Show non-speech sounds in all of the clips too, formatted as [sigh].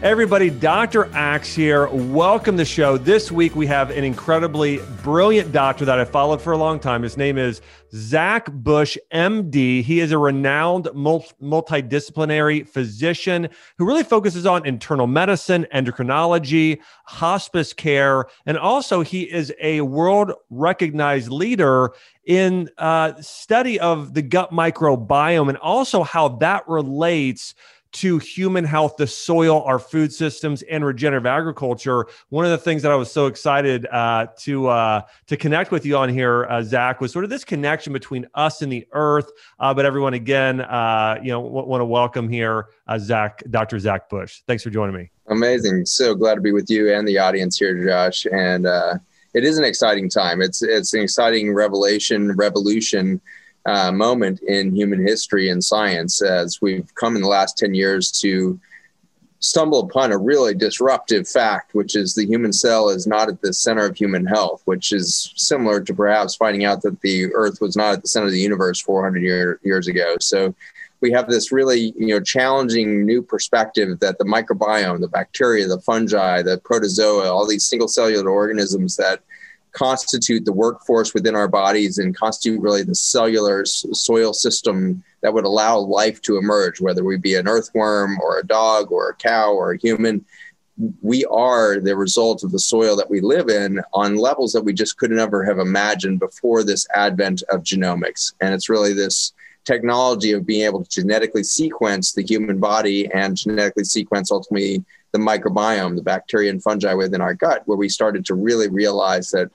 Everybody, Dr. Axe here. Welcome to the show. This week we have an incredibly brilliant doctor that I followed for a long time. His name is Zach Bush, MD. He is a renowned multidisciplinary physician who really focuses on internal medicine, endocrinology, hospice care, and also he is a world recognized leader in uh, study of the gut microbiome and also how that relates to human health, the soil, our food systems, and regenerative agriculture. One of the things that I was so excited uh, to uh, to connect with you on here, uh, Zach, was sort of this connection between us and the earth. Uh, but everyone, again, uh, you know, w- want to welcome here, uh, Zach, Dr. Zach Bush. Thanks for joining me. Amazing. So glad to be with you and the audience here, Josh. And it is an exciting time. It's it's an exciting revelation, revolution uh, moment in human history and science as we've come in the last 10 years to stumble upon a really disruptive fact, which is the human cell is not at the center of human health, which is similar to perhaps finding out that the earth was not at the center of the universe 400 year, years ago. So we have this really you know challenging new perspective that the microbiome, the bacteria, the fungi, the protozoa, all these single cellular organisms that constitute the workforce within our bodies and constitute really the cellular soil system that would allow life to emerge, whether we be an earthworm or a dog or a cow or a human. We are the result of the soil that we live in on levels that we just could never have imagined before this advent of genomics. And it's really this technology of being able to genetically sequence the human body and genetically sequence ultimately the microbiome, the bacteria and fungi within our gut, where we started to really realize that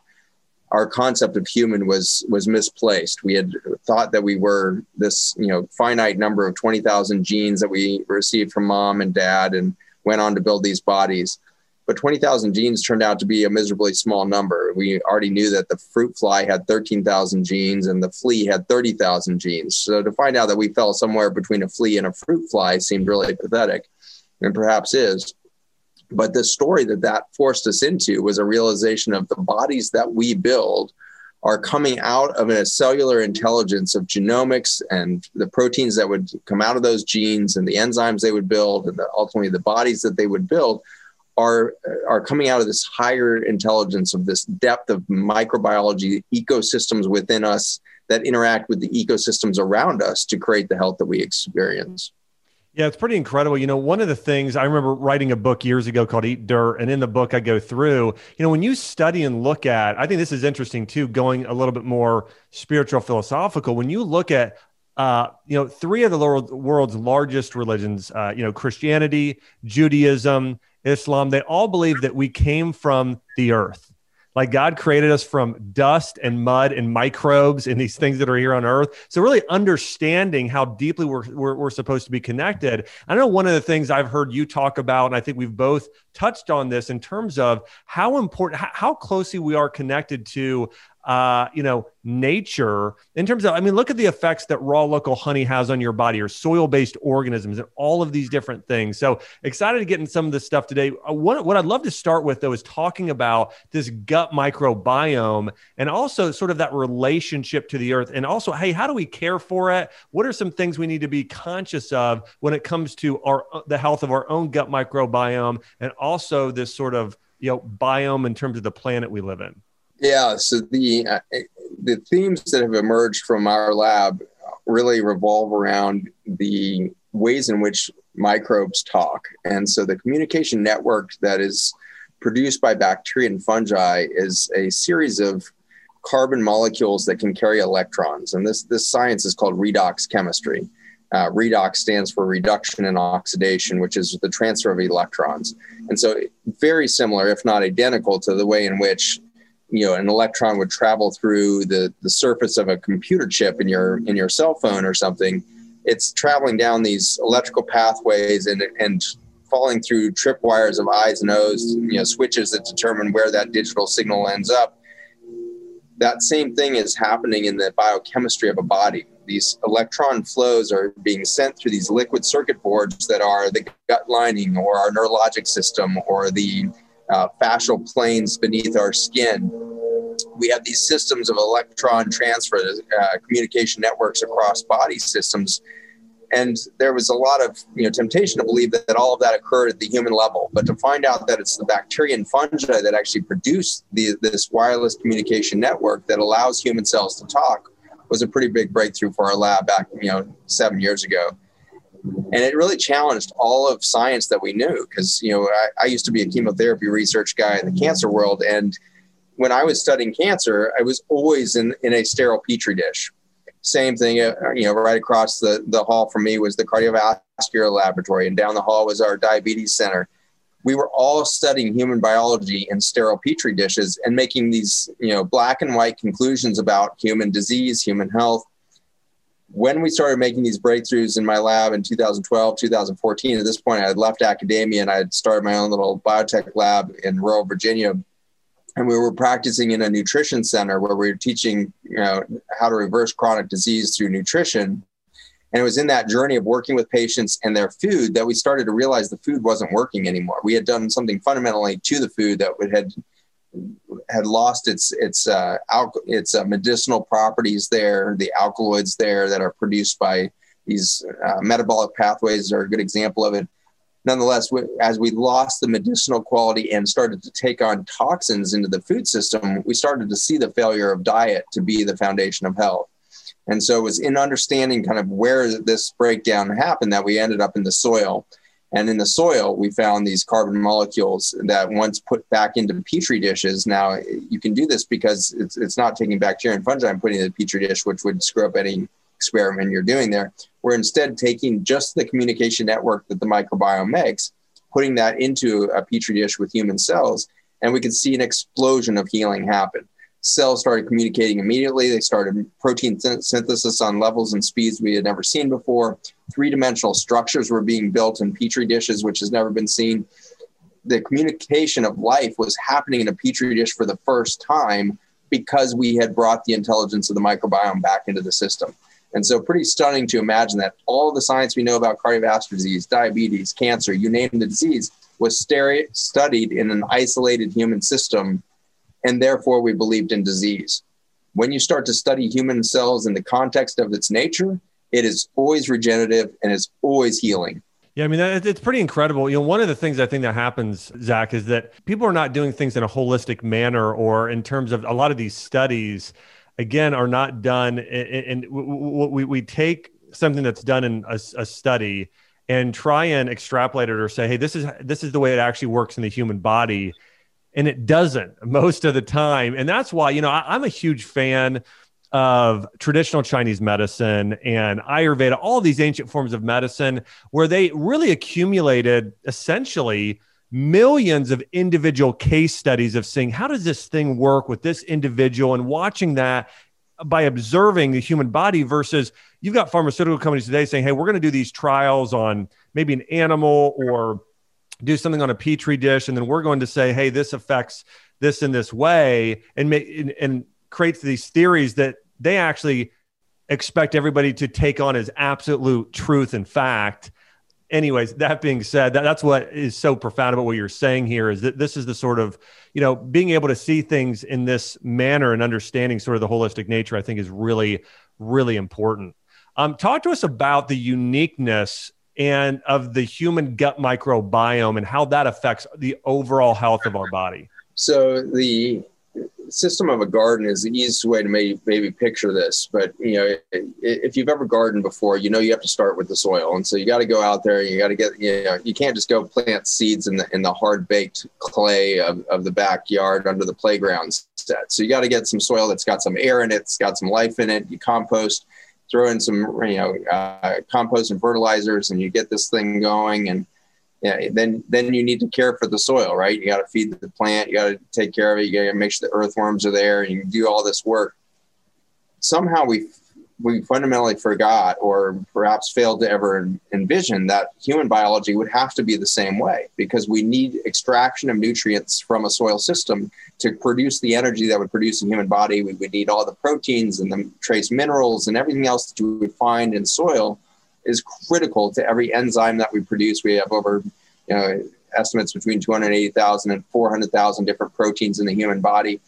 our concept of human was was misplaced. We had thought that we were this, you know, finite number of 20,000 genes that we received from mom and dad and went on to build these bodies. But 20,000 genes turned out to be a miserably small number. We already knew that the fruit fly had 13,000 genes and the flea had 30,000 genes. So to find out that we fell somewhere between a flea and a fruit fly seemed really pathetic and perhaps is. But the story that that forced us into was a realization of the bodies that we build are coming out of a cellular intelligence of genomics and the proteins that would come out of those genes and the enzymes they would build and the, ultimately the bodies that they would build are are coming out of this higher intelligence of this depth of microbiology ecosystems within us that interact with the ecosystems around us to create the health that we experience. Yeah, it's pretty incredible. You know, one of the things I remember writing a book years ago called Eat Dirt, and in the book I go through, you know, when you study and look at, I think this is interesting too, going a little bit more spiritual, philosophical. When you look at, uh, you know, three of the world's largest religions, uh, you know, Christianity, Judaism, Islam, they all believe that we came from the earth like God created us from dust and mud and microbes and these things that are here on earth. So, really understanding how deeply we're, we're, we're, supposed to be connected. I know one of the things I've heard you talk about, and I think we've both touched on this in terms of how important, how closely we are connected to uh, you know, nature in terms of, I mean, look at the effects that raw local honey has on your body or soil based organisms and all of these different things. So excited to get in some of this stuff today. Uh, what, what I'd love to start with, though, is talking about this gut microbiome and also sort of that relationship to the earth. And also, hey, how do we care for it? What are some things we need to be conscious of when it comes to our the health of our own gut microbiome and also this sort of you know biome in terms of the planet we live in? Yeah, so the uh, the themes that have emerged from our lab really revolve around the ways in which microbes talk, and so the communication network that is produced by bacteria and fungi is a series of carbon molecules that can carry electrons, and this this science is called redox chemistry. Uh, redox stands for reduction and oxidation, which is the transfer of electrons. And so, very similar, if not identical, to the way in which you know an electron would travel through the the surface of a computer chip in your in your cell phone or something it's traveling down these electrical pathways and and falling through tripwires of I's and O's, you know, switches that determine where that digital signal ends up. That same thing is happening in the biochemistry of a body. These electron flows are being sent through these liquid circuit boards that are the gut lining or our neurologic system or the uh, fascial planes beneath our skin. We have these systems of electron transfer, uh, communication networks across body systems. And there was a lot of you know temptation to believe that, that all of that occurred at the human level, but to find out that it's the bacteria and fungi that actually produce the, this wireless communication network that allows human cells to talk was a pretty big breakthrough for our lab back you know seven years ago and it really challenged all of science that we knew because you know I, I, used to be a chemotherapy research guy in the cancer world and when i was studying cancer i was always in, in a sterile petri dish. Same thing uh, you know right across the, the hall from me was the cardiovascular laboratory and down the hall was our diabetes center. We were all studying human biology in sterile petri dishes and making these you know black and white conclusions about human disease human health when we started making these breakthroughs in my lab in 2012, 2014, at this point, I had left academia and I had started my own little biotech lab in rural Virginia. And we were practicing in a nutrition center where we were teaching, you know, how to reverse chronic disease through nutrition. And it was in that journey of working with patients and their food that we started to realize the food wasn't working anymore. We had done something fundamentally to the food that would had had lost its its uh, its uh, medicinal properties there, the alkaloids there that are produced by these uh, metabolic pathways are a good example of it. Nonetheless, as we lost the medicinal quality and started to take on toxins into the food system, we started to see the failure of diet to be the foundation of health. And so it was in understanding kind of where this breakdown happened that we ended up in the soil. And in the soil, we found these carbon molecules that once put back into petri dishes. Now you can do this because it's, it's not taking bacteria and fungi and putting in a petri dish, which would screw up any experiment you're doing there. We're instead taking just the communication network that the microbiome makes, putting that into a petri dish with human cells, and we could see an explosion of healing happen cells started communicating immediately. They started protein synthesis on levels and speeds we had never seen before. Three dimensional structures were being built in petri dishes, which has never been seen. The communication of life was happening in a petri dish for the first time because we had brought the intelligence of the microbiome back into the system. And so, pretty stunning to imagine that all the science we know about cardiovascular disease, diabetes, cancer, you name the disease, was studied in an isolated human system and therefore we believed in disease. When you start to study human cells in the context of its nature, it is always regenerative and is always healing. Yeah, I mean, it's pretty incredible. You know, one of the things I think that happens, Zach, is that people are not doing things in a holistic manner or in terms of a lot of these studies, again, are not done. And we, we take something that's done in a, a study and try and extrapolate it or say, hey, this is this is the way it actually works in the human body and it doesn't most of the time. And that's why, you know, I, am a huge fan of traditional Chinese medicine and Ayurveda, all these ancient forms of medicine, where they really accumulated essentially millions of individual case studies of seeing how does this thing work with this individual and watching that by observing the human body versus you've got pharmaceutical companies today saying, hey, we're going to do these trials on maybe an animal or do something on a petri dish and then we're going to say hey this affects this in this way and make and, and creates these theories that they actually expect everybody to take on as absolute truth and fact. Anyways that being said that, that's what is so profound about what you're saying here is that this is the sort of you know being able to see things in this manner and understanding sort of the holistic nature i think is really really important. Um, talk to us about the uniqueness and of the human gut microbiome and how that affects the overall health of our body. So the system of a garden is the easiest way to maybe, maybe picture this. But you know, if you've ever gardened before, you know you have to start with the soil, and so you got to go out there. and You got to get you know you can't just go plant seeds in the in the hard baked clay of, of the backyard under the playground set. So you got to get some soil that's got some air in it, it's got some life in it. You compost throw in some you know uh, compost and fertilizers, and you get this thing going. And yeah, then then you need to care for the soil, right? You got to feed the plant, you got to take care of it, you got to make sure the earthworms are there, and you do all this work. Somehow we we fundamentally forgot or perhaps failed to ever envision that human biology would have to be the same way because we need extraction of nutrients from a soil system to produce the energy that would produce a human body. We would need all the proteins and the trace minerals and everything else that you would find in soil is critical to every enzyme that we produce. We have over, you know, estimates between 280,000 and 400,000 different proteins in the human body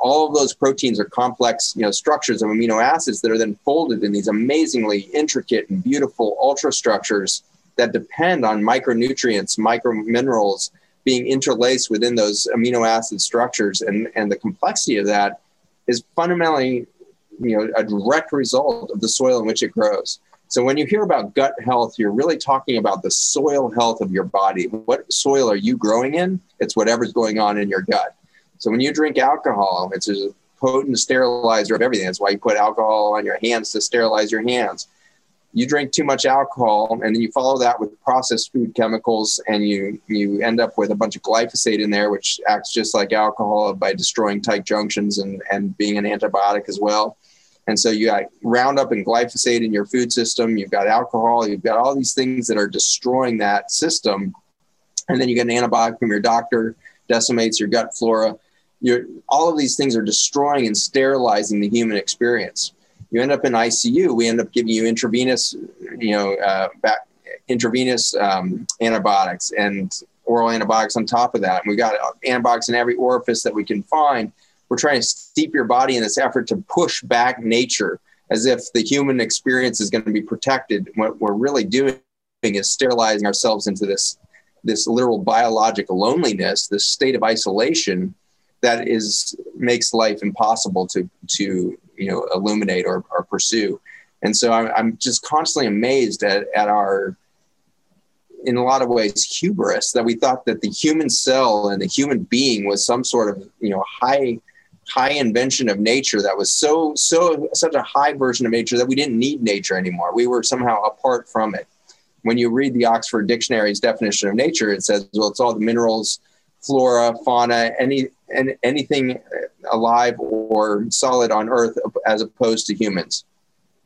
all of those proteins are complex, you know, structures of amino acids that are then folded in these amazingly intricate and beautiful ultra structures that depend on micronutrients, micro minerals being interlaced within those amino acid structures. And, and the complexity of that is fundamentally, you know, a direct result of the soil in which it grows. So when you hear about gut health, you're really talking about the soil health of your body. What soil are you growing in? It's whatever's going on in your gut. So when you drink alcohol, it's a potent sterilizer of everything. That's why you put alcohol on your hands to sterilize your hands. You drink too much alcohol, and then you follow that with processed food chemicals, and you you end up with a bunch of glyphosate in there, which acts just like alcohol by destroying tight junctions and and being an antibiotic as well. And so you got Roundup and glyphosate in your food system. You've got alcohol. You've got all these things that are destroying that system. And then you get an antibiotic from your doctor, decimates your gut flora you're, all of these things are destroying and sterilizing the human experience. You end up in ICU. We end up giving you intravenous, you know, uh, back, intravenous um, antibiotics and oral antibiotics on top of that. And we've got antibiotics in every orifice that we can find. We're trying to steep your body in this effort to push back nature as if the human experience is going to be protected. What we're really doing is sterilizing ourselves into this this literal biological loneliness, this state of isolation that is makes life impossible to to you know illuminate or, or pursue. And so I'm, I'm just constantly amazed at, at our in a lot of ways hubris that we thought that the human cell and the human being was some sort of you know high high invention of nature that was so so such a high version of nature that we didn't need nature anymore. We were somehow apart from it. When you read the oxford dictionary's definition of nature it says well it's all the minerals flora, fauna, any and anything alive or solid on Earth as opposed to humans.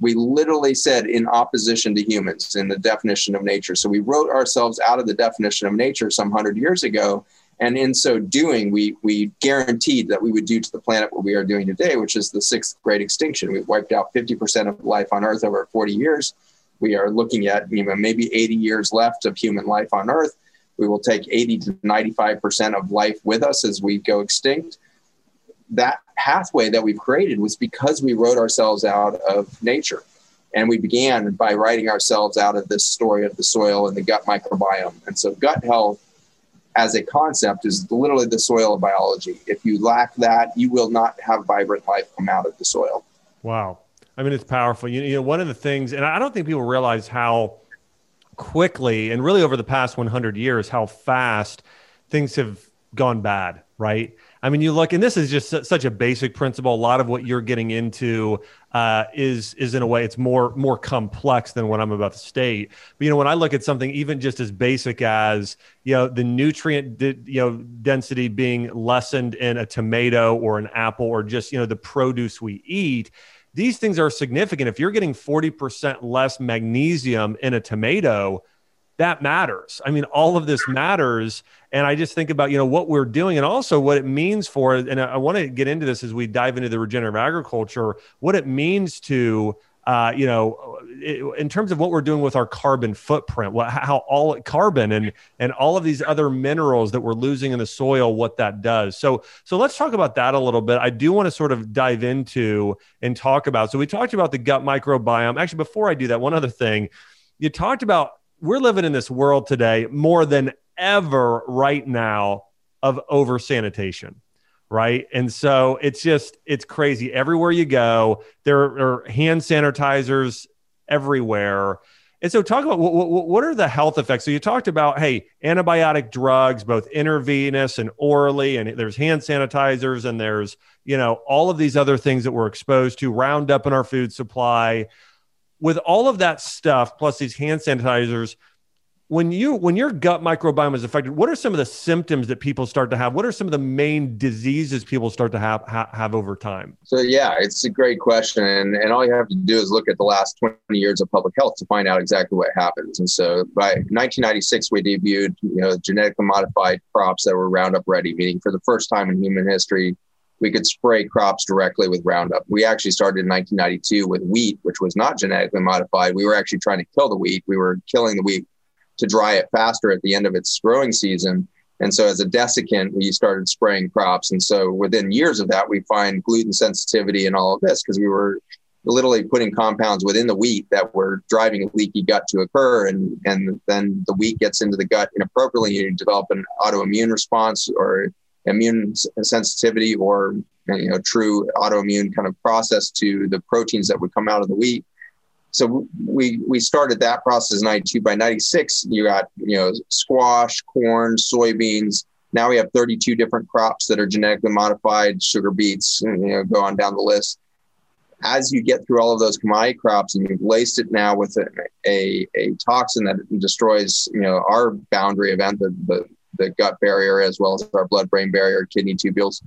We literally said in opposition to humans in the definition of nature. So we wrote ourselves out of the definition of nature some hundred years ago. And in so doing, we, we guaranteed that we would do to the planet what we are doing today, which is the sixth great extinction. We've wiped out 50% of life on Earth over 40 years. We are looking at you know, maybe 80 years left of human life on Earth we will take 80 to 95% of life with us as we go extinct. That pathway that we've created was because we wrote ourselves out of nature. And we began by writing ourselves out of this story of the soil and the gut microbiome. And so, gut health as a concept is literally the soil of biology. If you lack that, you will not have vibrant life come out of the soil. Wow. I mean, it's powerful. You, you know, one of the things, and I don't think people realize how quickly and really over the past 100 years how fast things have gone bad right? I mean you look and this is just such a basic principle. A lot of what you're getting into uh, is is in a way it's more more complex than what i'm about to state. But you know when i look at something even just as basic as you know the nutrient you know density being lessened in a tomato or an apple or just you know the produce we eat these things are significant. If you're getting 40% less magnesium in a tomato, that matters. I mean, all of this matters. And I just think about, you know, what we're doing and also what it means for, and I, want to get into this as we dive into the regenerative agriculture, what it means to uh, you know, in terms of what we're doing with our carbon footprint, what, how all carbon and and all of these other minerals that we're losing in the soil, what that does. So so let's talk about that a little bit. I do want to sort of dive into and talk about. So we talked about the gut microbiome. Actually, before I do that, one other thing, you talked about we're living in this world today more than ever right now of over sanitation right? And so it's just it's crazy. Everywhere you go, there are hand sanitizers everywhere. And so, talk about what, what, are the health effects? So, you talked about, hey, antibiotic drugs, both intravenous and orally, and there's hand sanitizers, and there's, you know, all of these other things that we're exposed to, Roundup in our food supply. With all of that stuff, plus these hand sanitizers, when you when your gut microbiome is affected what are some of the symptoms that people start to have what are some of the main diseases people start to have ha- have over time so yeah it's a great question and, and all you have to do is look at the last 20 years of public health to find out exactly what happens and so by 1996 we debuted you know genetically modified crops that were roundup ready meaning for the first time in human history we could spray crops directly with Roundup. We actually started in 1992 with wheat, which was not genetically modified. We were actually trying to kill the wheat. We were killing the wheat to dry it faster at the end of its growing season. And so, as a desiccant, we started spraying crops. And so, within years of that, we find gluten sensitivity and all of this because we were literally putting compounds within the wheat that were driving a leaky gut to occur. And, and then the wheat gets into the gut inappropriately. You develop an autoimmune response or immune sensitivity or you know true autoimmune kind of process to the proteins that would come out of the wheat so we we started that process in 92 by 96 you got you know squash corn soybeans now we have 32 different crops that are genetically modified sugar beets you know go on down the list as you get through all of those commodity crops and you've laced it now with a, a, a toxin that destroys you know our boundary event the, the the gut barrier as well as our blood brain barrier, kidney tubules.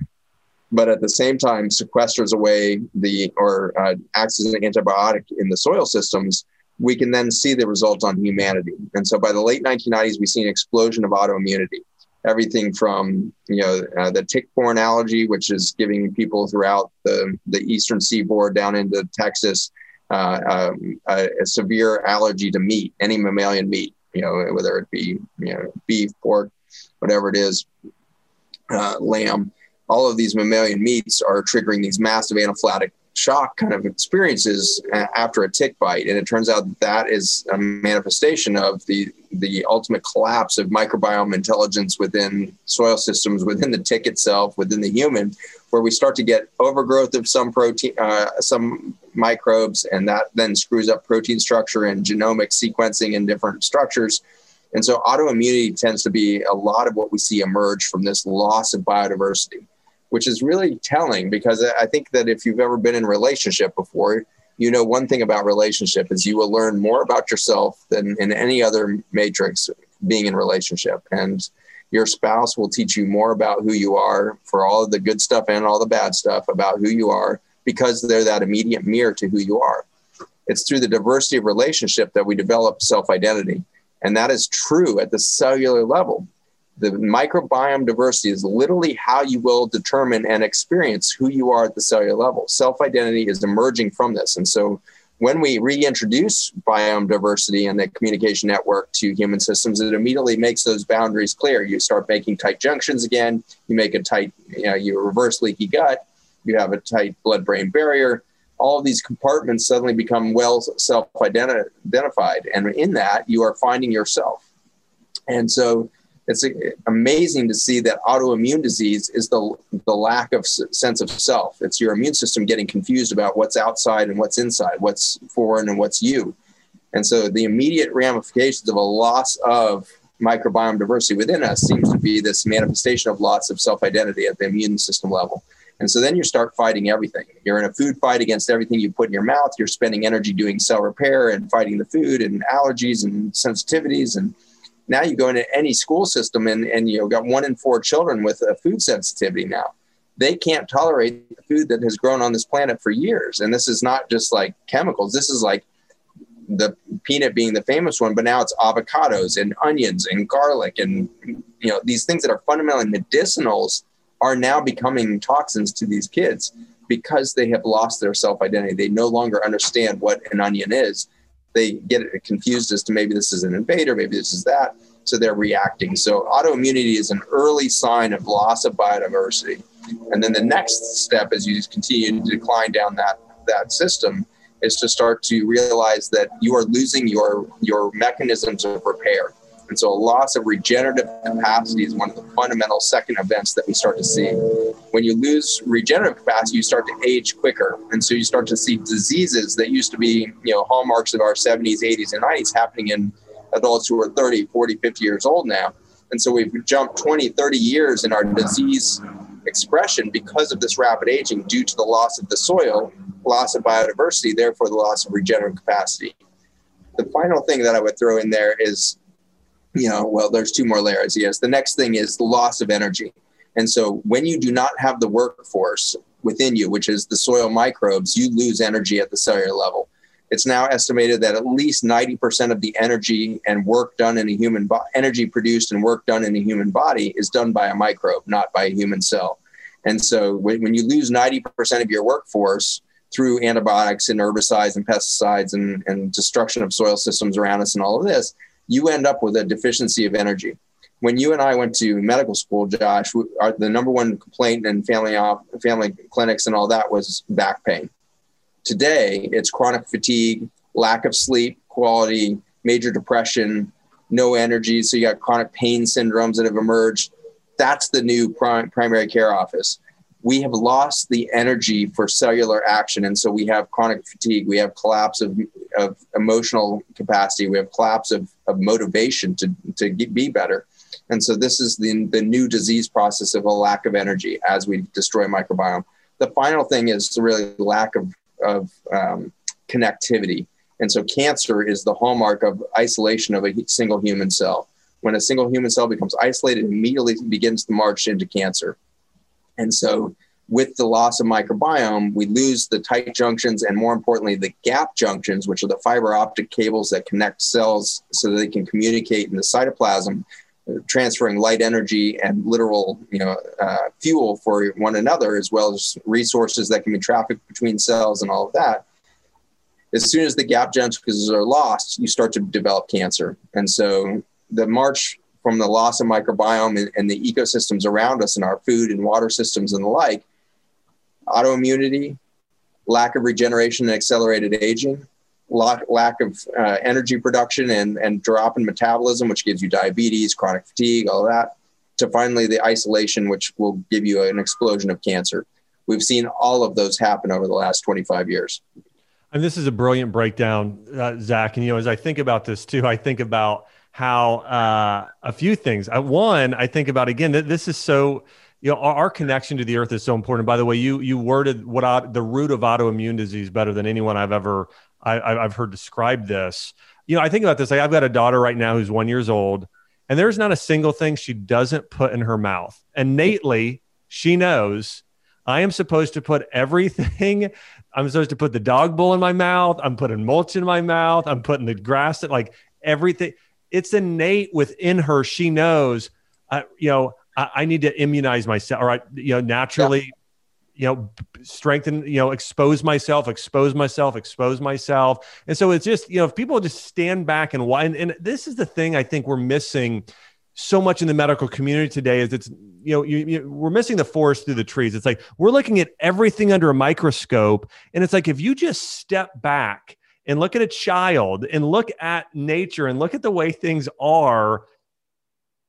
But at the same time, sequesters away the or uh, acts as an antibiotic in the soil systems. We can then see the results on humanity. And so by the late 1990s, we see an explosion of autoimmunity. Everything from you know uh, the tick-borne allergy, which is giving people throughout the, the eastern seaboard down into Texas uh, a, a severe allergy to meat, any mammalian meat, you know, whether it be you know beef, pork, whatever it is, uh, lamb, all of these mammalian meats are triggering these massive anaphylactic shock kind of experiences after a tick bite. And it turns out that, that is a manifestation of the, the ultimate collapse of microbiome intelligence within soil systems, within the tick itself, within the human, where we start to get overgrowth of some protein, uh, some microbes, and that then screws up protein structure and genomic sequencing in different structures and so autoimmunity tends to be a lot of what we see emerge from this loss of biodiversity, which is really telling because I think that if you've ever been in relationship before, you know one thing about relationship is you will learn more about yourself than in any other matrix being in relationship. And your spouse will teach you more about who you are for all of the good stuff and all the bad stuff about who you are because they're that immediate mirror to who you are. It's through the diversity of relationship that we develop self identity. And that is true at the cellular level. The microbiome diversity is literally how you will determine and experience who you are at the cellular level. Self identity is emerging from this. And so when we reintroduce biome diversity and the communication network to human systems, it immediately makes those boundaries clear. You start making tight junctions again. You make a tight, you know, you reverse leaky gut. You have a tight blood brain barrier all of these compartments suddenly become well self identified. And in that, you are finding yourself. And so it's amazing to see that autoimmune disease is the, the lack of sense of self. It's your immune system getting confused about what's outside and what's inside, what's foreign and what's you. And so the immediate ramifications of a loss of microbiome diversity within us seems to be this manifestation of loss of self identity at the immune system level. And so then you start fighting everything. You're in a food fight against everything you put in your mouth. You're spending energy doing cell repair and fighting the food and allergies and sensitivities. And now you go into any school system and, and you know, got one in four children with a food sensitivity now. They can't tolerate the food that has grown on this planet for years. And this is not just like chemicals. This is like the peanut being the famous one, but now it's avocados and onions and garlic and you know these things that are fundamentally medicinals are now becoming toxins to these kids because they have lost their self identity. They no longer understand what an onion is. They get confused as to maybe this is an invader, maybe this is that. So they're reacting. So autoimmunity is an early sign of loss of biodiversity. And then the next step as you continue to decline down that, that system is to start to realize that you are losing your, your mechanisms of repair. And so a loss of regenerative capacity is one of the fundamental second events that we start to see. When you lose regenerative capacity, you start to age quicker. And so you start to see diseases that used to be, you know, hallmarks of our 70s, 80s, and 90s happening in adults who are 30, 40, 50 years old now. And so we've jumped 20, 30 years in our disease expression because of this rapid aging due to the loss of the soil, loss of biodiversity, therefore the loss of regenerative capacity. The final thing that I would throw in there is you know, well, there's two more layers. Yes. The next thing is the loss of energy. And so when you do not have the workforce within you, which is the soil microbes, you lose energy at the cellular level. It's now estimated that at least 90% of the energy and work done in a human body, energy produced and work done in a human body is done by a microbe, not by a human cell. And so when, when you lose 90% of your workforce through antibiotics and herbicides and pesticides and, and destruction of soil systems around us and all of this, you end up with a deficiency of energy. when you and I went to medical school, Josh, our, the number one complaint in family off, family clinics and all that was back pain. Today, it's chronic fatigue, lack of sleep quality, major depression, no energy. So you got chronic pain syndromes that have emerged. That's the new prim- primary care office. We have lost the energy for cellular action. And so we have chronic fatigue. We have collapse of, of emotional capacity. We have collapse of, of motivation to, to get, be better. And so this is the, the new disease process of a lack of energy as we destroy microbiome. The final thing is really lack of, of um, connectivity. And so cancer is the hallmark of isolation of a single human cell. When a single human cell becomes isolated, it immediately begins to march into cancer. And so with the loss of microbiome, we lose the tight junctions and more importantly, the gap junctions, which are the fiber optic cables that connect cells so that they can communicate in the cytoplasm, transferring light energy and literal you know, uh, fuel for one another, as well as resources that can be trafficked between cells and all of that as soon as the gap junctions are lost, you start to develop cancer. And so the march from the loss of microbiome and, and, the ecosystems around us and our food and water systems and the like, autoimmunity, lack of regeneration and accelerated aging, lack, lack of uh, energy production and, and drop in metabolism, which gives you diabetes, chronic fatigue, all that, to finally the isolation, which will give you an explosion of cancer. We've seen all of those happen over the last 25 years. And this is a brilliant breakdown, uh, Zach. And you know, as I think about this too, I think about how uh, a few things. Uh, one, I think about again this is so. You know, our, our, connection to the earth is so important. By the way, you you worded what I, the root of autoimmune disease better than anyone I've ever I, have heard describe this. You know, I think about this. Like I've got a daughter right now who's one years old, and there's not a single thing she doesn't put in her mouth. Innately, she knows I am supposed to put everything [laughs] I'm supposed to put the dog bowl in my mouth. I'm putting mulch in my mouth. I'm putting the grass, that like everything. It's innate within her. She knows, uh, you know, I, I, need to immunize myself. All right, you know, naturally, yeah. you know, strengthen, you know, expose myself, expose myself, expose myself. And so it's just, you know, if people just stand back and why, and, and this is the thing I think we're missing so much in the medical community today is it's you know you, you, we're missing the forest through the trees it's like we're looking at everything under a microscope and it's like if you just step back and look at a child and look at nature and look at the way things are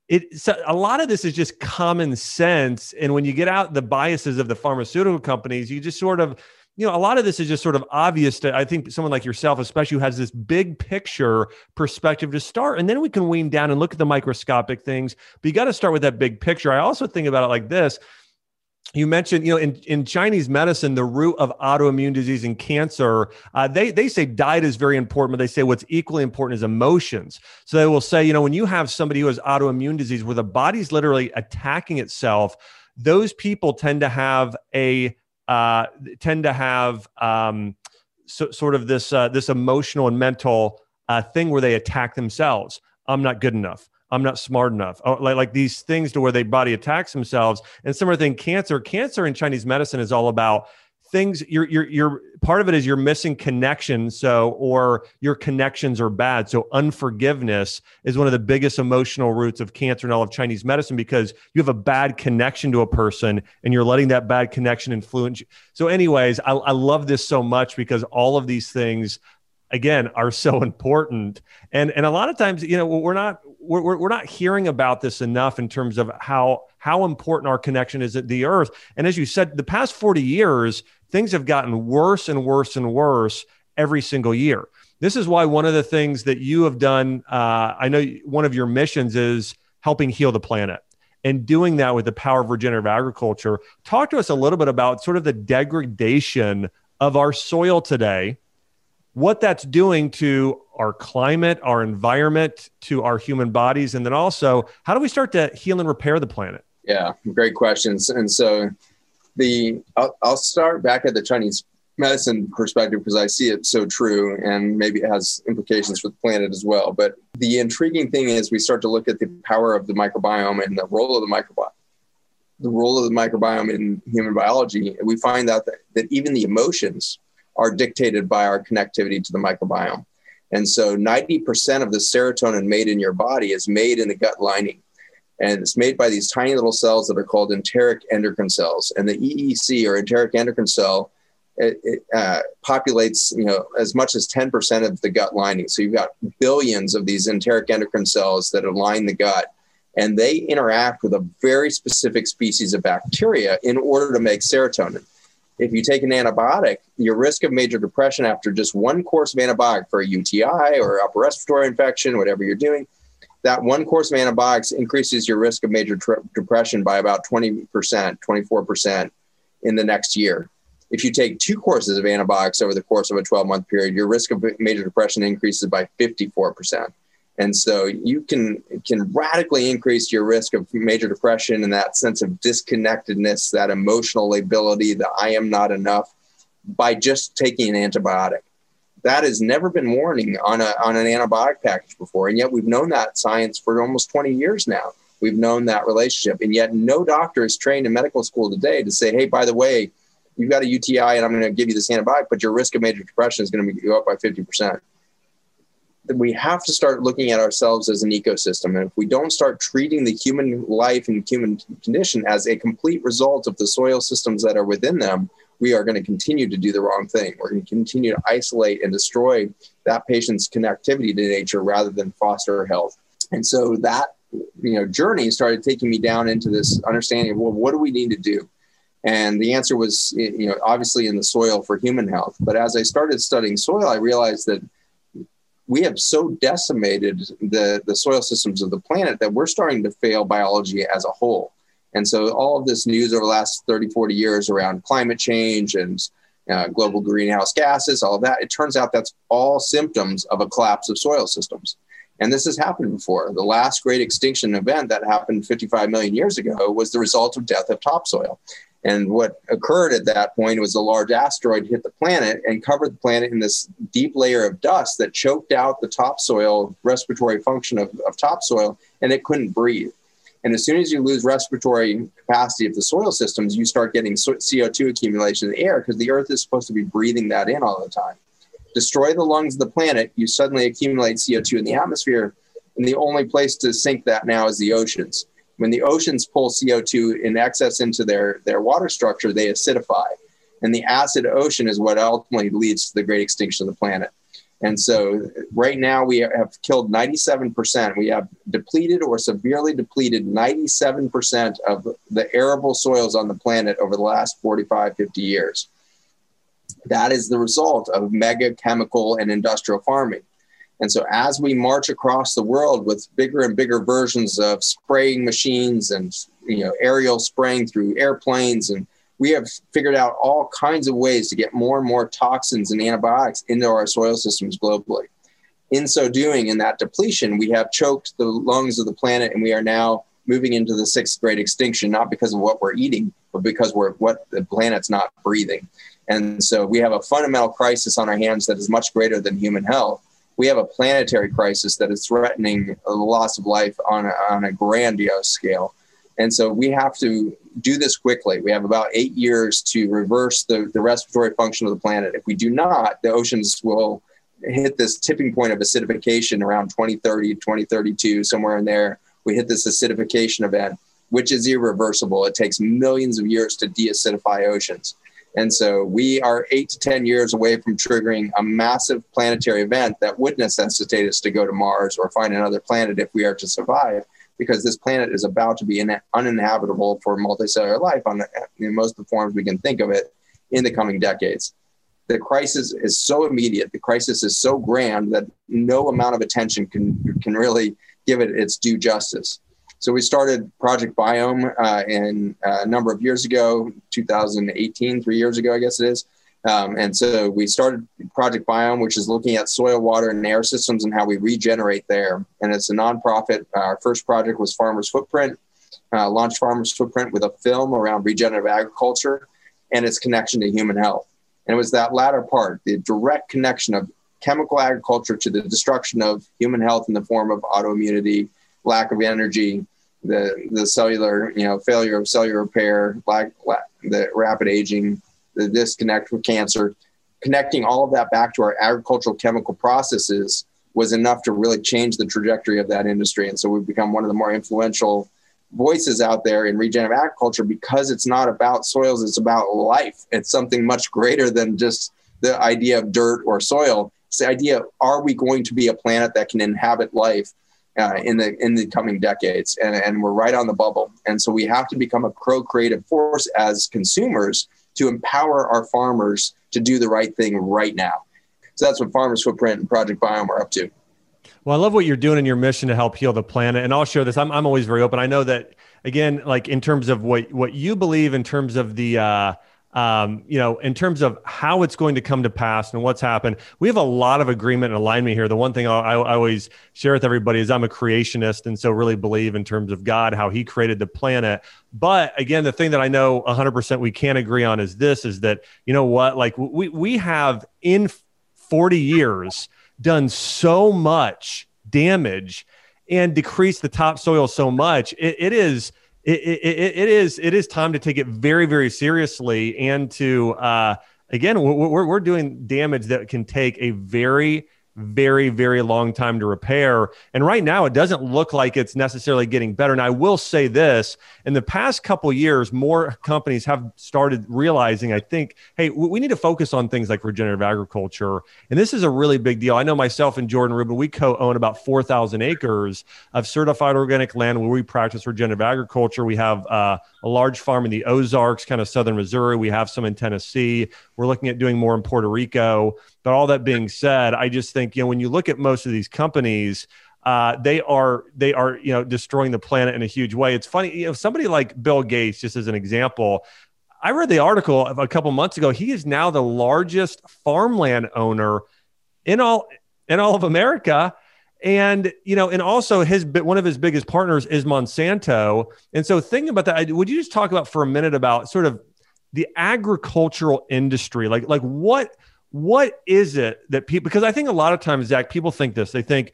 it so a lot of this is just common sense and when you get out the biases of the pharmaceutical companies you just sort of you know, a lot of this is just sort of obvious to, I think, someone like yourself, especially who has this big picture perspective to start. And then we can wean down and look at the microscopic things. But you got to start with that big picture. I also think about it like this. You mentioned, you know, in, in Chinese medicine, the root of autoimmune disease and cancer, uh, they, they say diet is very important, but they say what's equally important is emotions. So they will say, you know, when you have somebody who has autoimmune disease where the body's literally attacking itself, those people tend to have a uh, tend to have um, so, sort of this uh, this emotional and mental uh, thing where they attack themselves. I'm not good enough. I'm not smart enough. Oh, like, like these things to where their body attacks themselves. And similar thing, cancer. Cancer in Chinese medicine is all about things you're you're you're part of it is you're missing connection so or your connections are bad so unforgiveness is one of the biggest emotional roots of cancer in all of chinese medicine because you have a bad connection to a person and you're letting that bad connection influence you so anyways I, I love this so much because all of these things again are so [laughs] important and and a lot of times you know we're not we're, we're not hearing about this enough in terms of how how important our connection is at the earth and as you said the past 40 years things have gotten worse and worse and worse every single year. This is why one of the things that you have done, uh, I know one of your missions is helping heal the planet and doing that with the power of regenerative agriculture. Talk to us a little bit about sort of the degradation of our soil today, what that's doing to our climate, our environment, to our human bodies, and then also how do we start to heal and repair the planet? Yeah, great questions. And so the I'll, I'll start back at the Chinese medicine perspective because I see it so true and maybe it has implications for the planet as well. But the intriguing thing is we start to look at the power of the microbiome and the role of the microbiome. The role of the microbiome in human biology, we find out that, that even the emotions are dictated by our connectivity to the microbiome. And so 90% of the serotonin made in your body is made in the gut lining. And it's made by these tiny little cells that are called enteric endocrine cells. And the EEC or enteric endocrine cell it, it uh, populates you know as much as 10% of the gut lining so you've got billions of these enteric endocrine cells that line the gut and they interact with a very specific species of bacteria in order to make serotonin if you take an antibiotic your risk of major depression after just one course of antibiotic for a uti or upper respiratory infection whatever you're doing that one course of antibiotics increases your risk of major depression by about 20% 24% in the next year if you take two courses of antibiotics over the course of a 12 month period, your risk of major depression increases by 54%. And so you can can radically increase your risk of major depression and that sense of disconnectedness, that emotional lability, the I am not enough, by just taking an antibiotic. That has never been warning on a on an antibiotic package before, and yet we've known that science for almost 20 years now. We've known that relationship, and yet no doctor is trained in medical school today to say, "Hey, by the way, you've got a UTI and I'm going to give you this antibiotic, but your risk of major depression is going to go up by 50%. We have to start looking at ourselves as an ecosystem. And if we don't start treating the human life and human condition as a complete result of the soil systems that are within them, we are going to continue to do the wrong thing. We're going to continue to isolate and destroy that patient's connectivity to nature rather than foster health. And so that you know journey started taking me down into this understanding of well, what do we need to do? And the answer was, you know, obviously in the soil for human health. But as I started studying soil, I realized that we have so decimated the, the soil systems of the planet that we're starting to fail biology as a whole. And so all of this news over the last 30, 40 years around climate change and uh, global greenhouse gases, all of that, it turns out that's all symptoms of a collapse of soil systems. And this has happened before. The last great extinction event that happened 55 million years ago was the result of death of topsoil. And what occurred at that point was a large asteroid hit the planet and covered the planet in this deep layer of dust that choked out the topsoil respiratory function of, of topsoil, and it couldn't breathe. And as soon as you lose respiratory capacity of the soil systems, you start getting CO2 accumulation in the air because the earth is supposed to be breathing that in all the time. Destroy the lungs of the planet, you suddenly accumulate CO2 in the atmosphere. And the only place to sink that now is the oceans when the oceans pull CO2 in excess into their, their water structure, they acidify. And the acid ocean is what ultimately leads to the great extinction of the planet. And so right now we have killed 97%. We have depleted or severely depleted 97% of the arable soils on the planet over the last 45, 50 years. That is the result of mega chemical and industrial farming. And so, as we march across the world with bigger and bigger versions of spraying machines and you know aerial spraying through airplanes, and we have figured out all kinds of ways to get more and more toxins and antibiotics into our soil systems globally. In so doing, in that depletion, we have choked the lungs of the planet, and we are now moving into the sixth great extinction, not because of what we're eating, but because we're what the planet's not breathing. And so we have a fundamental crisis on our hands that is much greater than human health we have a planetary crisis that is threatening the loss of life on a, on a grandiose scale. And so we have to do this quickly. We have about eight years to reverse the, the respiratory function of the planet. If we do not, the oceans will hit this tipping point of acidification around 2030, 2032, somewhere in there. We hit this acidification event, which is irreversible. It takes millions of years to deacidify oceans. And so we are eight to 10 years away from triggering a massive planetary event that would necessitate us to go to Mars or find another planet if we are to survive, because this planet is about to be uninhabitable for multicellular life on in most of the forms we can think of it in the coming decades. The crisis is so immediate, the crisis is so grand that no amount of attention can, can really give it its due justice. So we started Project Biome uh, in uh, a number of years ago, 2018, three years ago, I guess it is. Um, and so we started Project Biome, which is looking at soil, water, and air systems and how we regenerate there. And it's a nonprofit. Our first project was Farmers Footprint, uh, launched Farmers Footprint with a film around regenerative agriculture and its connection to human health. And it was that latter part, the direct connection of chemical agriculture to the destruction of human health in the form of autoimmunity, lack of energy, the the cellular you know failure of cellular repair, lack, lack, the rapid aging, the disconnect with cancer, connecting all of that back to our agricultural chemical processes was enough to really change the trajectory of that industry. And so we've become one of the more influential voices out there in regenerative agriculture because it's not about soils, it's about life. It's something much greater than just the idea of dirt or soil. It's the idea of are we going to be a planet that can inhabit life uh, in the in the coming decades? And, and we're right on the bubble. And so we have to become a pro-creative force as consumers to empower our farmers to do the right thing right now. So that's what Farmers Footprint and Project Biome are up to. Well, I love what you're doing in your mission to help heal the planet. And I'll share this. I'm, I'm always very open. I know that, again, like in terms of what, what you believe in terms of the, uh, um, you know, in terms of how it's going to come to pass and what's happened, we have a lot of agreement and alignment here. The one thing I, I, always share with everybody is I'm a creationist, and so really believe in terms of God, how He created the planet. But again, the thing that I know 100% we can't agree on is this: is that you know what, like we we have in 40 years done so much damage and decreased the topsoil so much. it, it is. It, it, it is it is time to take it very very seriously and to uh, again we're, we're doing damage that can take a very very, very long time to repair. And right now, it doesn't look like it's necessarily getting better. And I will say this in the past couple years, more companies have started realizing, I think, hey, we need to focus on things like regenerative agriculture. And this is a really big deal. I know myself and Jordan Rubin, we co own about 4,000 acres of certified organic land where we practice regenerative agriculture. We have uh, a large farm in the Ozarks, kind of southern Missouri. We have some in Tennessee. We're looking at doing more in Puerto Rico. But all that being said, I just think you know when you look at most of these companies, uh, they are they are you know destroying the planet in a huge way. It's funny, you know, somebody like Bill Gates, just as an example. I read the article a couple months ago. He is now the largest farmland owner in all in all of America. And you know, and also his one of his biggest partners is Monsanto. And so, thinking about that, would you just talk about for a minute about sort of the agricultural industry, like like what what is it that people because i think a lot of times zach people think this. They think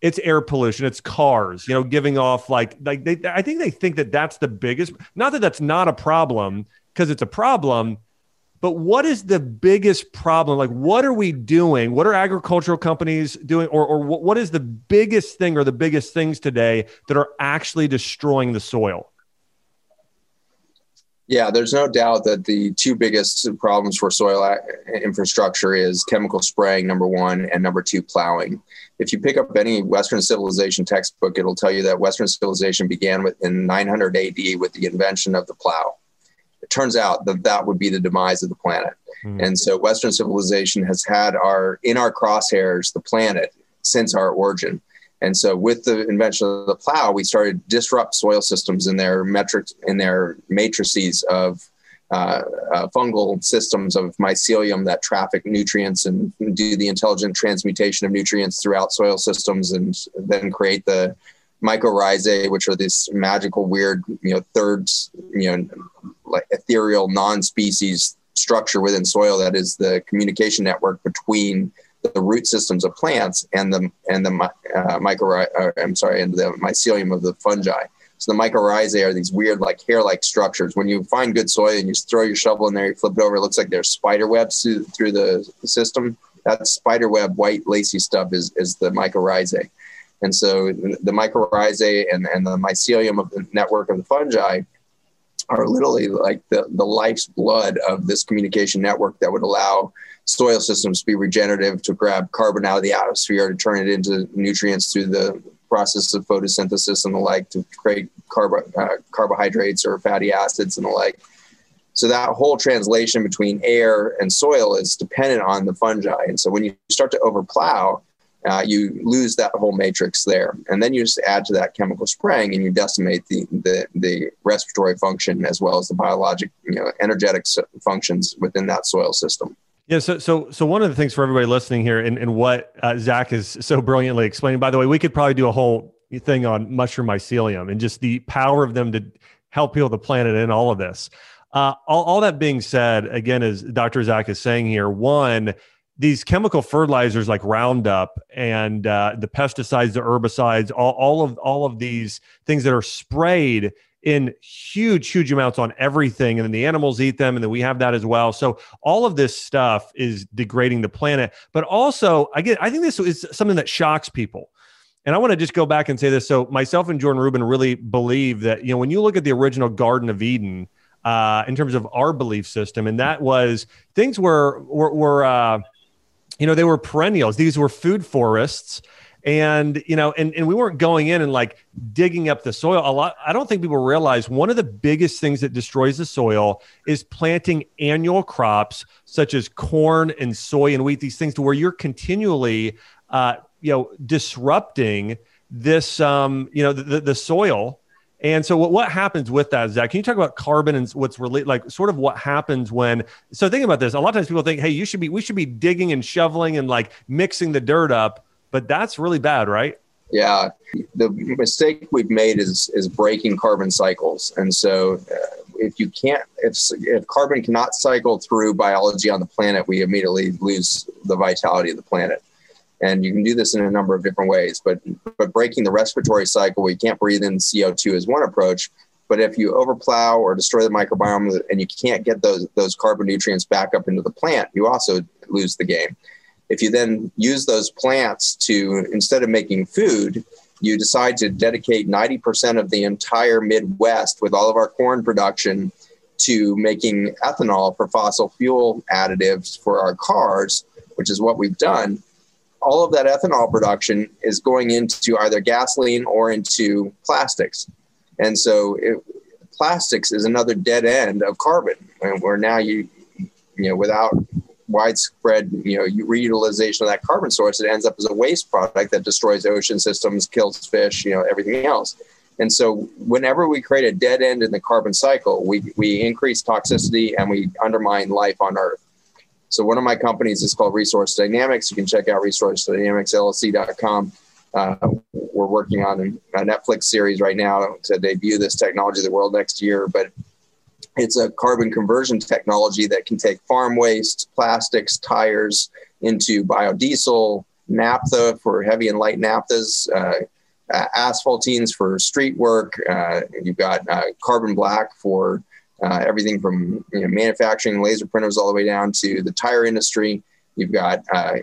it's air pollution it's cars you know giving off like like they i think they think that that's the biggest not that that's not a problem because it's a problem but what is the biggest problem? Like what are we doing? What are agricultural companies doing? Or, or what is the biggest thing or the biggest things today that are actually destroying the soil yeah, there's no doubt that the two biggest problems for soil infrastructure is chemical spraying, number one, and number two, plowing. If you pick up any Western civilization textbook, it'll tell you that Western civilization began with, in 900 AD with the invention of the plow. It turns out that that would be the demise of the planet. Mm. And so Western civilization has had our in our crosshairs the planet since our origin. And so, with the invention of the plow, we started to disrupt soil systems in their metrics, in their matrices of uh, uh, fungal systems of mycelium that traffic nutrients and do the intelligent transmutation of nutrients throughout soil systems, and then create the mycorrhizae, which are this magical, weird, you know, third, you know, like ethereal non-species structure within soil that is the communication network between the root systems of plants and the and the uh, uh, I'm sorry and the mycelium of the fungi. So the mycorrhizae are these weird like hair-like structures. When you find good soil and you throw your shovel in there, you flip it over, it looks like there's spider webs through, through the system. That spider web, white lacy stuff is is the mycorrhizae. And so the mycorrhizae and, and the mycelium of the network of the fungi are literally like the, the life's blood of this communication network that would allow soil systems to be regenerative to grab carbon out of the atmosphere to turn it into nutrients through the process of photosynthesis and the like to create carbo- uh, carbohydrates or fatty acids and the like. So that whole translation between air and soil is dependent on the fungi. And so when you start to overplow, uh, you lose that whole matrix there. And then you just add to that chemical spraying and you decimate the, the, the respiratory function as well as the biologic, you know, energetic functions within that soil system. Yeah, so so so one of the things for everybody listening here, and, and what uh, Zach is so brilliantly explaining. By the way, we could probably do a whole thing on mushroom mycelium and just the power of them to help heal the planet and all of this. Uh, all, all that being said, again, as Dr. Zach is saying here, one, these chemical fertilizers like Roundup and uh, the pesticides, the herbicides, all, all of all of these things that are sprayed in huge, huge amounts on everything. And then the animals eat them. And then we have that as well. So all of this stuff is degrading the planet. But also, I get, I think this is something that shocks people. And I want to just go back and say this. So myself and Jordan Rubin really believe that, you know, when you look at the original Garden of Eden, uh, in terms of our belief system, and that was things were were, were uh, you know, they were perennials. These were food forests and you know and, and we weren't going in and like digging up the soil a lot i don't think people realize one of the biggest things that destroys the soil is planting annual crops such as corn and soy and wheat these things to where you're continually uh, you know disrupting this um, you know the, the soil and so what, what happens with that, Zach? Can you talk about carbon and what's really like sort of what happens when so think about this. A lot of times people think, hey, you should be we should be digging and shoveling and like mixing the dirt up but that's really bad, right? Yeah, the mistake we've made is is breaking carbon cycles, and so uh, if you can't, if if carbon cannot cycle through biology on the planet, we immediately lose the vitality of the planet. And you can do this in a number of different ways, but but breaking the respiratory cycle, we can't breathe in CO two is one approach. But if you overplow or destroy the microbiome and you can't get those those carbon nutrients back up into the plant, you also lose the game. If you then use those plants to, instead of making food, you decide to dedicate 90% of the entire Midwest with all of our corn production to making ethanol for fossil fuel additives for our cars, which is what we've done. All of that ethanol production is going into either gasoline or into plastics. And so it, plastics is another dead end of carbon. And where now you, you know, without widespread you know reutilization of that carbon source it ends up as a waste product that destroys ocean systems kills fish you know everything else. And so whenever we create a dead end in the carbon cycle we we increase toxicity and we undermine life on earth. So one of my companies is called resource dynamics. You can check out resource dynamics llc.com uh, we're working on a netflix series right now to debut this technology to the world next year but it's a carbon conversion technology that can take farm waste, plastics, tires into biodiesel, naphtha for heavy and light naphthas, uh, asphaltenes for street work. Uh, you've got uh, carbon black for uh, everything from you know, manufacturing laser printers all the way down to the tire industry. You've got uh,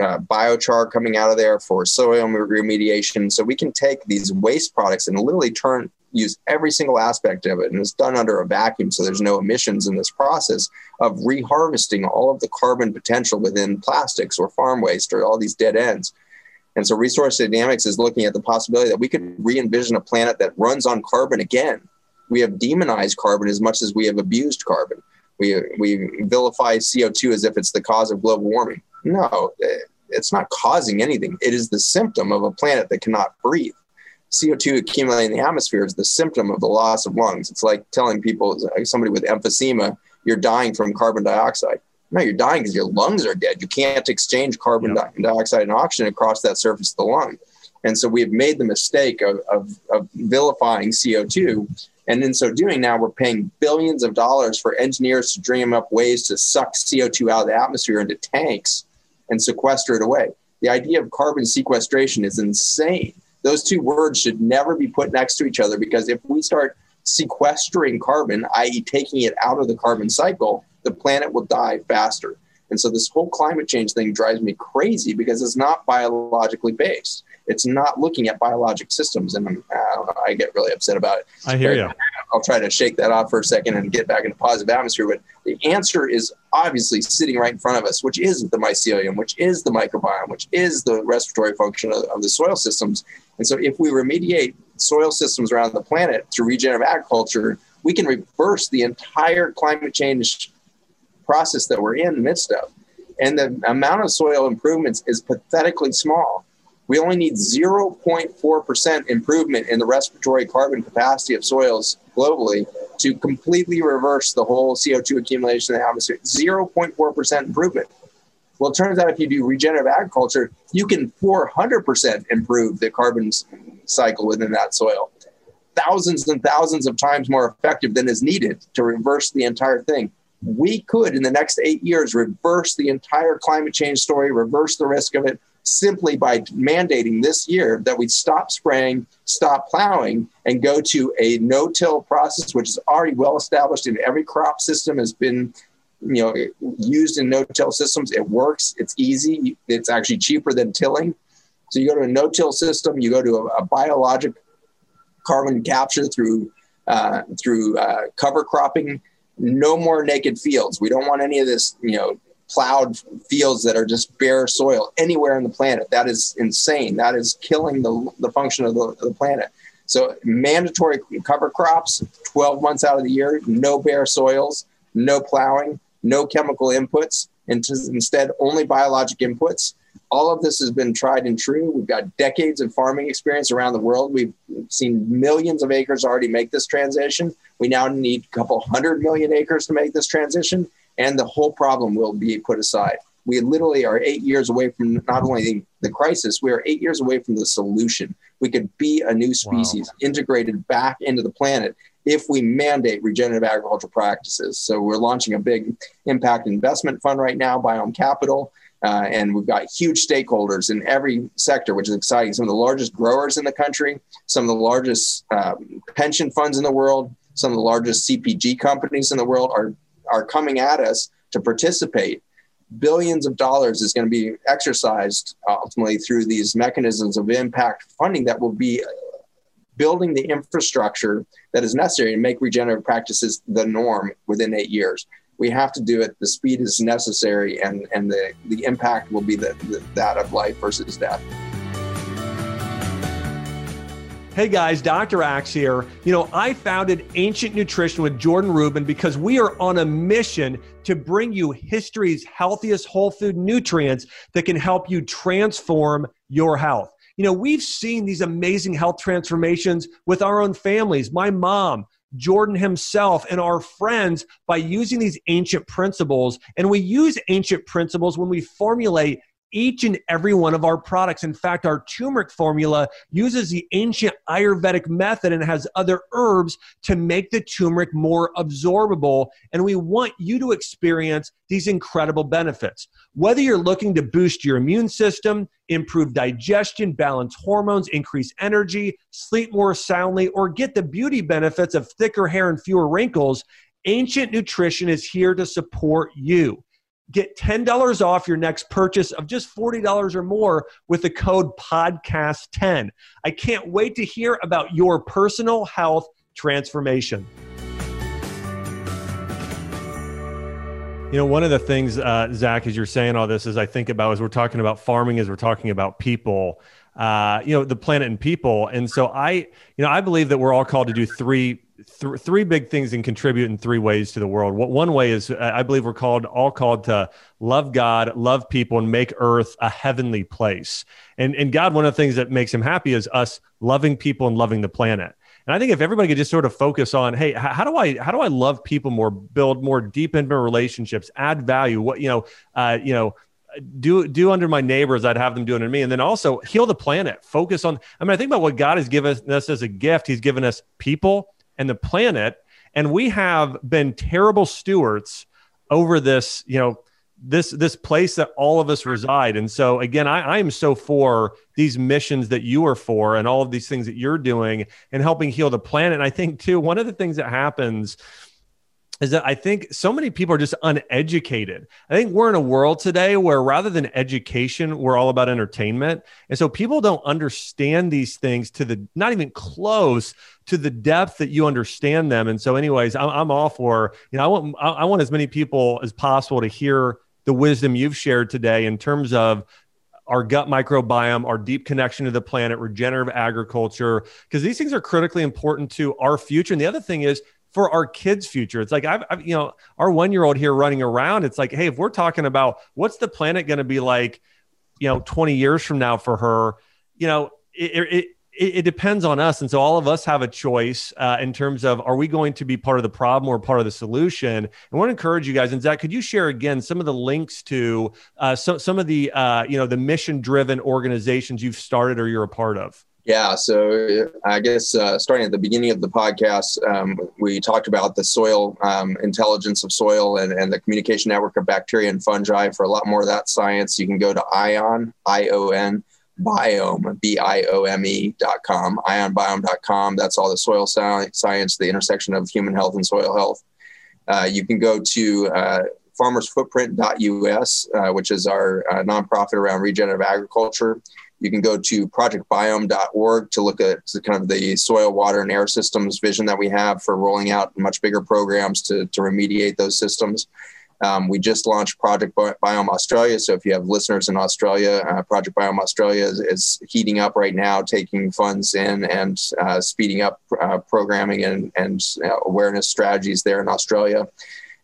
biochar coming out of there for soil remediation. So we can take these waste products and literally turn use every single aspect of it, and it's done under a vacuum, so there's no emissions in this process of reharvesting all of the carbon potential within plastics or farm waste or all these dead ends. And so Resource Dynamics is looking at the possibility that we could re envision a planet that runs on carbon again. We have demonized carbon as much as we have abused carbon. We, we vilify CO2 as if it's the cause of global warming. No, it's not causing anything. It is the symptom of a planet that cannot breathe. CO2 accumulating in the atmosphere is the symptom of the loss of lungs. It's like telling people, somebody with emphysema, you're dying from carbon dioxide. No, you're dying because your lungs are dead. You can't exchange carbon yep. dioxide and oxygen across that surface of the lung. And so we have made the mistake of, of, of vilifying CO2. And in so doing, now we're paying billions of dollars for engineers to dream up ways to suck CO2 out of the atmosphere into tanks and sequester it away. The idea of carbon sequestration is insane those two words should never be put next to each other because if we start sequestering carbon, i.e., taking it out of the carbon cycle, the planet will die faster. And so this whole climate change thing drives me crazy because it's not biologically based. It's not looking at biologic systems, and um, I, I get really upset about it. I hear you. I'll try to shake that off for a second and get back into positive atmosphere. But the answer is obviously sitting right in front of us, which is the mycelium, which is the microbiome, which is the respiratory function of, of the soil systems. And so if we remediate soil systems around the planet through regenerative agriculture, we can reverse the entire climate change process that we're in the midst of. And the amount of soil improvements is pathetically small. We only need 0.4% improvement in the respiratory carbon capacity of soils globally to completely reverse the whole CO2 accumulation in the atmosphere. 0.4% improvement. Well, it turns out if you do regenerative agriculture, you can 400% improve the carbon cycle within that soil. Thousands and thousands of times more effective than is needed to reverse the entire thing. We could, in the next eight years, reverse the entire climate change story, reverse the risk of it, simply by mandating this year that we stop spraying, stop plowing, and go to a no-till process, which is already well established in every crop system, has been you know used in no-till systems. It works. It's easy. It's actually cheaper than tilling. So you go to a no-till system, you go to a, a biologic carbon capture through uh, through uh, cover cropping. No more naked fields. We don't want any of this, you know, plowed fields that are just bare soil anywhere on the planet. That is insane. That is killing the, the function of the, the planet. So mandatory cover crops, 12 months out of the year, no bare soils, no plowing, no chemical inputs, and instead only biologic inputs. All of this has been tried and true. We've got decades of farming experience around the world. We've seen millions of acres already make this transition. We now need a couple hundred million acres to make this transition, and the whole problem will be put aside. We literally are eight years away from not only the, the crisis, we are eight years away from the solution. We could be a new species wow. integrated back into the planet if we mandate regenerative agricultural practices. So we're launching a big impact investment fund right now, Biome Capital. Uh, and we've got huge stakeholders in every sector, which is exciting. Some of the largest growers in the country, some of the largest um, pension funds in the world, some of the largest CPG companies in the world are, are coming at us to participate. Billions of dollars is going to be exercised ultimately through these mechanisms of impact funding that will be building the infrastructure that is necessary to make regenerative practices the norm within eight years we have to do it. The speed is necessary, and and the the impact will be the, the that of life versus death. Hey guys, Dr. Axe here. You know, I founded Ancient Nutrition with Jordan Rubin because we are on a mission to bring you history's healthiest whole food nutrients that can help you transform your health. You know, we've seen these amazing health transformations with our own families. My mom, Jordan himself and our friends by using these ancient principles. And we use ancient principles when we formulate each and every one of our products. In fact, our turmeric formula uses the ancient Ayurvedic method and has other herbs to make the turmeric more absorbable. And we want you to experience these incredible benefits. Whether you're looking to boost your immune system, improve digestion, balance hormones, increase energy, sleep more soundly, or get the beauty benefits of thicker hair and fewer wrinkles, Ancient Nutrition is here to support you. Get $10 off your next purchase of just $40 or more with the code PODCAST10. I can't wait to hear about your personal health transformation. You know, one of the things, uh, Zach, as you're saying all this, is I think about as we're talking about farming, as we're talking about people, uh, you know, the planet and people. And so I, you know, I believe that we're all called to do three th- three big things and contribute in three ways to the world. What one way is I believe we're called all called to love God, love people, and make Earth a heavenly place. And and God, one of the things that makes Him happy is us loving people and loving the planet. And I think if everybody could just sort of focus on, hey, how do I how do I love people more, build more deep intimate relationships, add value? What you know, uh, you know, do do under my neighbors i'd have them do under me and then also heal the planet focus on i mean i think about what god has given us as a gift he's given us people and the planet. And we have been terrible stewards over this, you know, this this place that all of us reside. And so again, I, I am so for these missions that you are for and all of these things that you're doing and helping heal the planet. And I think too, one of the things that happens is that I think so many people are just uneducated. I think we're in a world today where rather than education, we're all about entertainment. And so people don't understand these things to the not even close to the depth that you understand them. And so, anyways, I'm, I'm all for, you know, I want, I want as many people as possible to hear the wisdom you've shared today in terms of our gut microbiome, our deep connection to the planet, regenerative agriculture, because these things are critically important to our future. And the other thing is for our kids' future. It's like I've, I've you know, our one year old here running around. It's like, hey, if we're talking about what's the planet going to be like, you know, 20 years from now for her, you know, it, it, it, it depends on us. And so all of us have a choice uh, in terms of are we going to be part of the problem or part of the solution? I want to encourage you guys. And Zach, could you share again some of the links to uh, so, some of the, uh, you know, the mission driven organizations you've started or you're a part of? Yeah, so I guess uh, starting at the beginning of the podcast, um, we talked about the soil um, intelligence of soil and, and the communication network of bacteria and fungi. For a lot more of that science, you can go to ION, I O N, biome, B I O M E dot com, ionbiome.com. That's all the soil science, the intersection of human health and soil health. Uh, you can go to uh, farmersfootprint.us, uh, which is our uh, nonprofit around regenerative agriculture. You can go to projectbiome.org to look at kind of the soil, water, and air systems vision that we have for rolling out much bigger programs to, to remediate those systems. Um, we just launched Project Biome Australia. So if you have listeners in Australia, uh, Project Biome Australia is, is, heating up right now, taking funds in and uh, speeding up uh, programming and, and uh, awareness strategies there in Australia.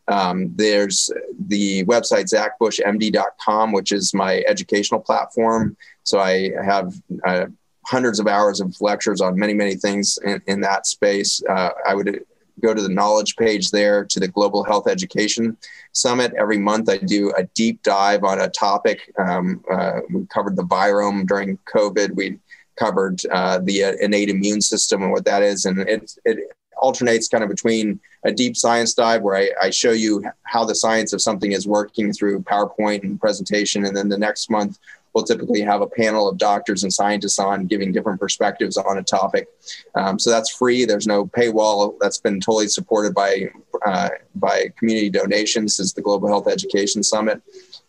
Um, there's the website zachbushmd.com, which is my educational platform. So I have uh, hundreds of hours of lectures on many, many things in, in that space. Uh, I would go to the knowledge page there to the Global Health Education Summit. Every month, I do a deep dive on a topic. Um, uh, we covered the virome during COVID. We covered uh, the innate immune system and what that is, and it, it alternates kind of between a deep science dive where I, I, show you how the science of something is working through PowerPoint and presentation, and then the next month we'll typically have a panel of doctors and scientists on giving different perspectives on a topic. Um, so that's free. There's no paywall. That's been totally supported by uh, by community donations. since the Global Health Education Summit.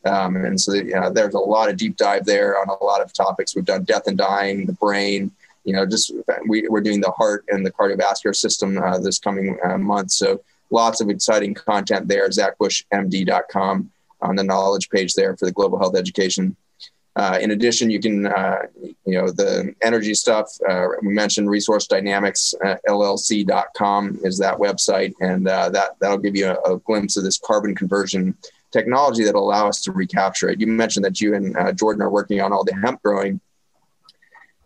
Um, and so you know, there's a lot of deep dive there on a lot of topics. We've done death and dying, the brain, you know, just we, are doing the heart and the cardiovascular system uh, this coming uh, month. So lots of exciting content there. ZachBushMD.com on the knowledge page there for the global health education. Uh, in addition, you can, uh, you know, the energy stuff. Uh, we mentioned Resource Dynamics uh, LLC.com is that website, and uh, that that'll give you a, a, glimpse of this carbon conversion technology that'll allow us to recapture it. You mentioned that you and uh, Jordan are working on all the hemp growing.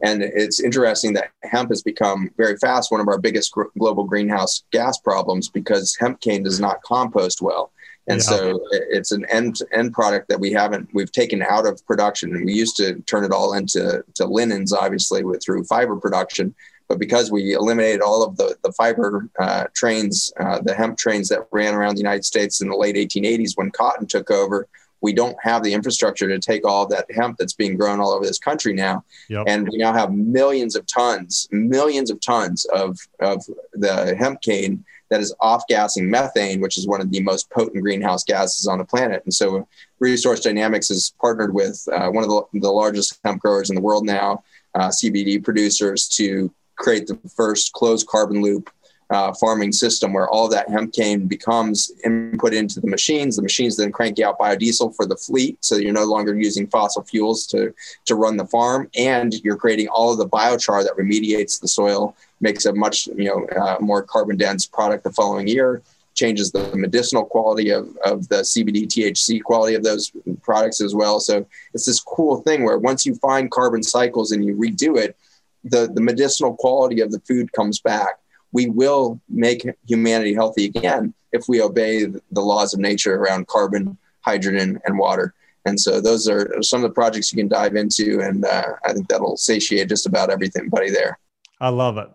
And it's interesting that hemp has become very fast one of our biggest gr- global greenhouse gas problems because hemp cane does not compost well. And yeah. so it's an end end product that we haven't we've taken out of production. And we used to turn it all into to linens, obviously, with through fiber production. But because we eliminated all of the the fiber uh, trains, uh, the hemp trains that ran around the United States in the late 1880s when cotton took over, we don't have the infrastructure to take all that hemp that's being grown all over this country now. Yep. And we now have millions of tons, millions of tons of of the hemp cane that is off gassing methane, which is one of the most potent greenhouse gases on the planet. And so Resource Dynamics has partnered with uh, one of the, the, largest hemp growers in the world now, uh, CBD producers, to create the first closed carbon loop uh, farming system where all that hemp cane becomes input into the machines. The machines then crank out biodiesel for the fleet, so you're no longer using fossil fuels to to run the farm, and you're creating all of the biochar that remediates the soil, makes a much you know uh, more carbon dense product the following year. Changes the medicinal quality of, of the CBD THC quality of those products as well. So it's this cool thing where once you find carbon cycles and you redo it, the, the medicinal quality of the food comes back we will make humanity healthy again if we obey the laws of nature around carbon, hydrogen, and water. And so those are some of the projects you can dive into, and uh, I think that'll satiate just about everything, buddy. There. I love it.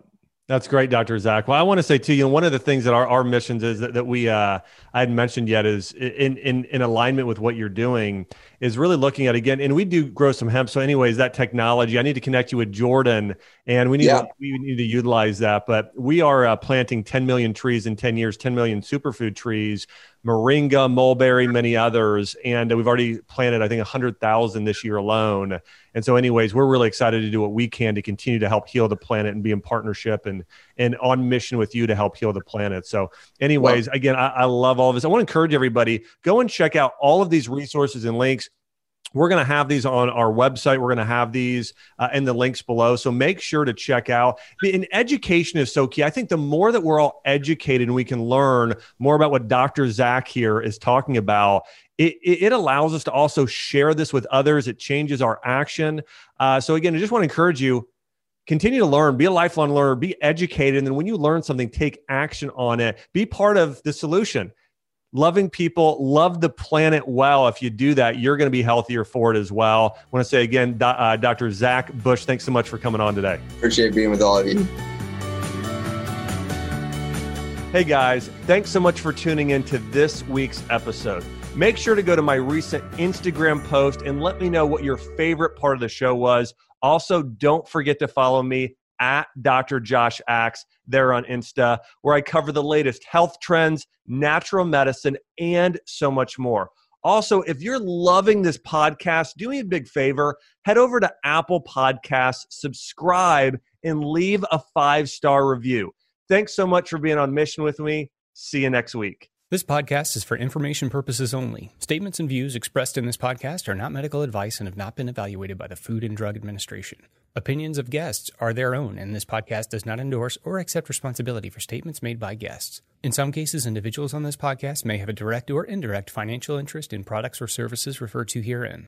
That's great, Dr. Zach. Well, I want to say too, you know, one of the things that our, our missions is that, that we uh, I hadn't mentioned yet is in, in in alignment with what you're doing is really looking at again, and we do grow some hemp. So, anyways, that technology, I need to connect you with Jordan, and we need yeah. to, we need to utilize that. But we are uh, planting 10 million trees in 10 years, 10 million superfood trees moringa, mulberry, many others. And we've already planted, I think, 100,000 this year alone. And so, anyways, we're really excited to do what we can to continue to help heal the planet and be in partnership and, and on mission with you to help heal the planet. So, anyways, well, again, I, I love all of this. I want to encourage everybody go and check out all of these resources and links we're going to have these on our website. We're going to have these uh, in the links below. So make sure to check out. And education is so key. I think the more that we're all educated and we can learn more about what Dr. Zach here is talking about, it, it allows us to also share this with others. It changes our action. Uh, so again, I just want to encourage you continue to learn, be a lifelong learner, be educated. And then when you learn something, take action on it, be part of the solution loving people, love the planet well. If you do that, you're going to be healthier for it as well. I want to say again, uh, Dr. Zach Bush, thanks so much for coming on today. Appreciate being with all of you. Hey guys, thanks so much for tuning in to this week's episode. Make sure to go to my recent Instagram post and let me know what your favorite part of the show was. Also, don't forget to follow me at Dr. Josh Axe there on Insta, where I cover the latest health trends, natural medicine, and so much more. Also, if you're loving this podcast, do me a big favor head over to Apple Podcasts, subscribe, and leave a five star review. Thanks so much for being on mission with me. See you next week. This podcast is for information purposes only. Statements and views expressed in this podcast are not medical advice and have not been evaluated by the Food and Drug Administration. Opinions of guests are their own, and this podcast does not endorse or accept responsibility for statements made by guests. In some cases, individuals on this podcast may have a direct or indirect financial interest in products or services referred to herein.